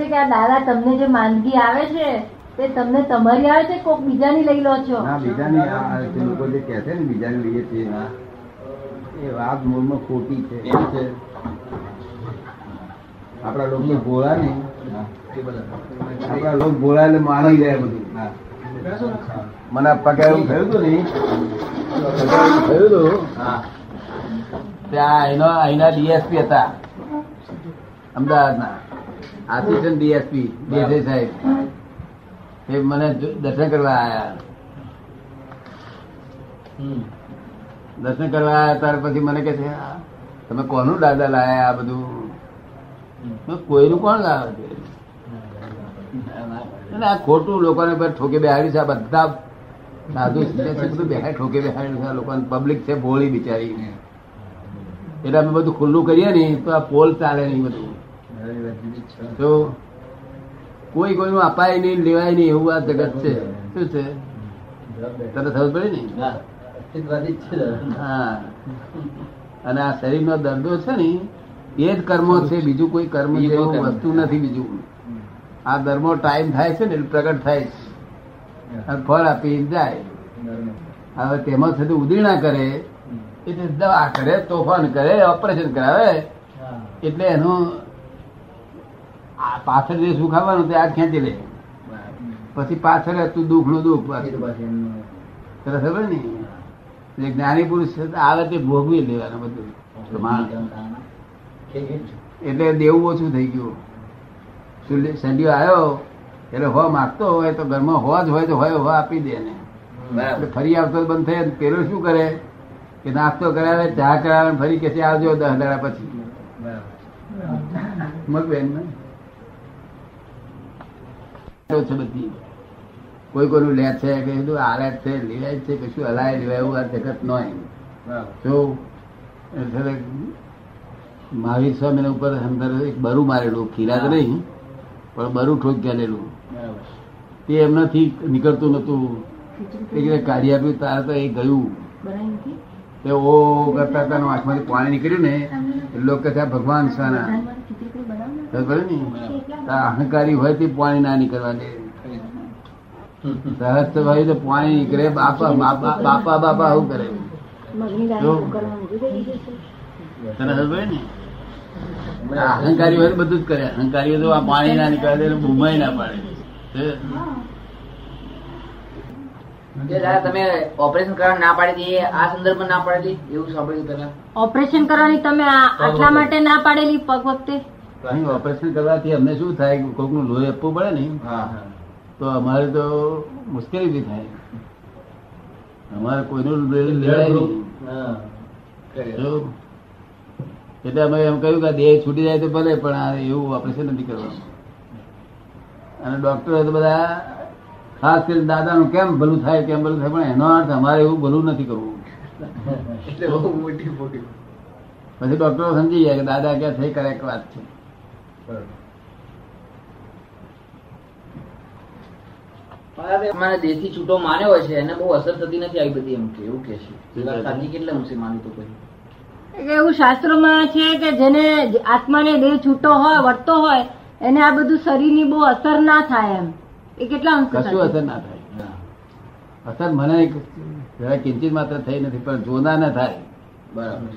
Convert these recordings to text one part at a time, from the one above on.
છે કે આ દાદા તમને જે માંદગી આવે છે તે તમને તમારી આવે છે કોક બીજાની લઈ લો છો? ના બીજાની આ લોકો જે કહે છે ને બીજાની લઈએ છીએ એ વાત મૂળમાં ખોટી છે એમ છે. આપણા લોકો ભોળા ને. આપણા લોકો ભોળા એટલે માની જાય બધું. મને પગે એવું થયું હતું ને એવું થયું હતું ત્યાં એનો અહીંના ડીએસપી હતા. અમદાવાદના. આસિસ્ટન્ટ ડીએસપી દેસાઈ સાહેબ. એ મને દર્શન કરવા આવ્યા દર્શન કરવા આવ્યા ત્યાર પછી મને કે છે "આ તમે કોનું દાદા લાયા આ બધું? કોઈનું કોણ લાવે છે? આ ખોટું લોકોને પર ઠોકે બેહાડી છે આ બધા સાધુ છે બધું બેહાડ ઠોકે બેહાડી છે લોકોને પબ્લિક છે ભોળી બિચારી. એટલે અમે બધું ખુલ્લું કરીએ ને તો આ પોલ ચાલે નહીં બધું. તો કોઈ કોઈનું અપાય નહીં લેવાય નહીં એવું આ જગત છે. શું છે? તને ખબર પડી ને? હા. અને આ શરીરનો દર્દો છે ને એ જ કર્મો છે બીજું કોઈ કર્મ જેવું વસ્તુ નથી બીજું. આ ધર્મો ટાઈમ થાય છે ને એટલે પ્રગટ થાય છે. ફળ આપી જાય. હવે તેમાં થતી ઉદી ના કરે એટલે દવા કરે તોફાન કરે ઓપરેશન કરાવે એટલે એનું પાછળ જે સુખ આવવાનું તે આ ખેંચી લે? પછી પાછળ હતું દુઃખનું દુઃખ પાછું ખબર ને એટલે જ્ઞાની પુરુષ આવે તે ભોગવી લેવાનું બધું. એટલે દેવું ઓછું થઈ ગયું. સંડીઓ આવ્યો? એટલે હો માગતો હોય તો ઘરમાં હો જ હોય તો હોય હો આપી દે ને ફરી આવતો બંધ થાય ને પેલો શું કરે? કે નાસ્તો કરાવે ચા કરાવે ને ફરી કે આવજો દસ દાડા પછી. મગબેન ને? તો છે બધી. કોઈ કોઈનું લે છે કે બધું આલે છે લેવાય છે કશું હલાય લેવાય એવું આ જગત નોય જો એટલે મહાવીર સ્વામી ઉપર અંદર એક બરું મારેલું ખીરા નહીં પણ બરું ઠોક ગયેલું તે એમનાથી નીકળતું નતું. એ કે કાઢી આપ્યું તારે તો એ ગયું. તે ઓ કરતા હતા ને આંખમાંથી પાણી નીકળ્યું ને લોકો ભગવાન સાના. ને. અહંકારી હોય તે પાણી ના નીકળવા દે. સહજ ભાઈ તો પાણી નીકળે. બાપા બાપા બાપા બાપા આવું કરે? અહંકારી હોય તો બધું જ કરે. અહંકારી હોય તો આ પાણી ના નીકળે બુમાઈ ના પાડે. તમે ઓપરેશન કરવા ના પાડેલી આ સંદર્ભમાં ના પાડેલી એવું સાંભળ્યું પેલા ઓપરેશન કરવાની તમે આટલા માટે ના પાડેલી? પગ વખતે? અહીં ઓપરેશન કરવાથી અમને શું થાય કોઈકનું લોહી આપવું પડે ને? તો અમારે તો મુશ્કેલી બી થાય. અમારે કોઈનું લેવાય નહીં. એટલે અમે એમ કહ્યું કે દેહ છૂટી જાય તો ભલે પણ આ એવું ઓપરેશન નથી કરવાનું. અને ડોક્ટરો તો બધા ખાસ કરીને દાદાનું કેમ ભલું થાય કેમ ભલું થાય પણ એનો અર્થ અમારે એવું ભલું નથી કરવું. એટલે પછી ડોક્ટરો સમજી ગયા કે દાદા ક્યાં થઈ કરેક્ટ વાત છે. મને દેશી છૂટો માન્યો હોય છે એને બહુ અસર થતી નથી આવી બધી એમ કે એવું કે છે. સાચી કેટલા મુસે માની તો પછી. એવું શાસ્ત્રોમાં છે કે જેને આત્માને દેહ છૂટો હોય વર્તો હોય એને આ બધું શરીરની બહુ અસર ના થાય એમ. એ કેટલા અંશ કશું અસર ના થાય. અસર મને કિંચિત માત્ર થઈ નથી પણ જોના ન થાય. બરાબર.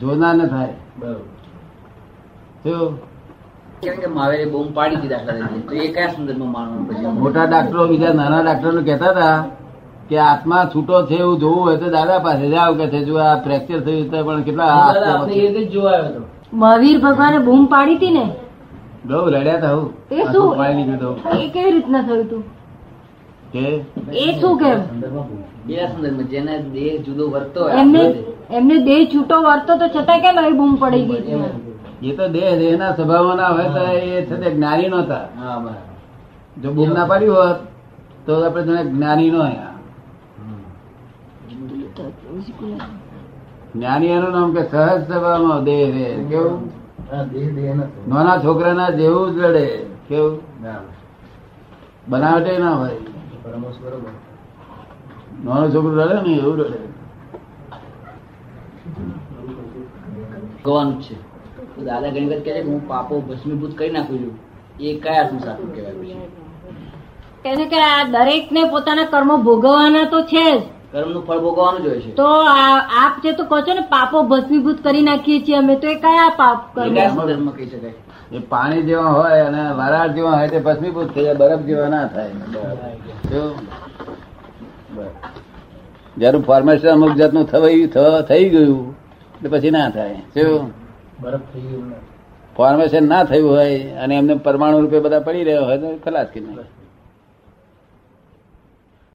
જોના ન થાય. બરાબર. કેમ કે મહાવીરે બૂમ પાડી હતી દાખલા તરીકે તો એ કયા સંદર્ભમાં માનવાનું પછી મોટા ડાક્ટરો બીજા નાના ડાક્ટરો કહેતા હતા કે આત્મા છૂટો છે એવું જોવું હોય તો દાદા પાસે જાવ કે છે જો આ ફ્રેક્ચર થયું તો પણ કેટલા જોવાયો હતો. મહાવીર ભગવાને બૂમ પાડી હતી ને? બહુ રડ્યા તા હું. એ શું? એ કેવી રીતના થયું હતું કે? એ શું કેમ? સંદર્ભમાં જેને દેહ જુદો વર્તો એમને એમને દેહ છૂટો વર્તો તો છતાં કેમ આવી બૂમ પડી ગઈ? એ તો દેહ દેહ ના સ્વભાવ ના હોય તો એ છે જ્ઞાની નહોતા. હા જો બૂમ ના પાડી હોત તો આપણે જોડે જ્ઞાની નો જ્ઞાની એનું નામ કે સહજ સ્વભાવમાં દેહ રે કેવું? નાના છોકરાના જેવું જ રડે કેવું? બનાવટે ના હોય. નાનો છોકરો રડે ને એવું રડે ભગવાન છે. તો દાદા ઘણી વખત કહે છે કે હું પાપો ભસ્મીભૂત કરી નાખું છું. એ કયા અર્થમાં સાચું કહેવાય પછી? કહે છે કે આ દરેક ને પોતાના કર્મો ભોગવવાના તો છે જ. કર્મનું ફળ ભોગવવાનું જ હોય છે. તો આપ જે તો કહો છો ને પાપો ભસ્મીભૂત કરી નાખીએ છીએ અમે તો એ કયા પાપ કર્મ? ધર્મ કહી શકાય? એ પાણી જેવા હોય અને વરાળ જેવા હોય તે ભસ્મીભૂત થઈ જાય બરફ જેવા ના થાય. જો જયારે ફોર્મેશન અમુક જાતનું થવાયું થ- થઈ ગયું એટલે પછી ના થાય. શું બરફ થઈ ગયું ફોર્મેશન ના થયું હોય અને એમને પરમાણુ રૂપે બધા પડી રહ્યા હોય તો ખલાસ કે નાખે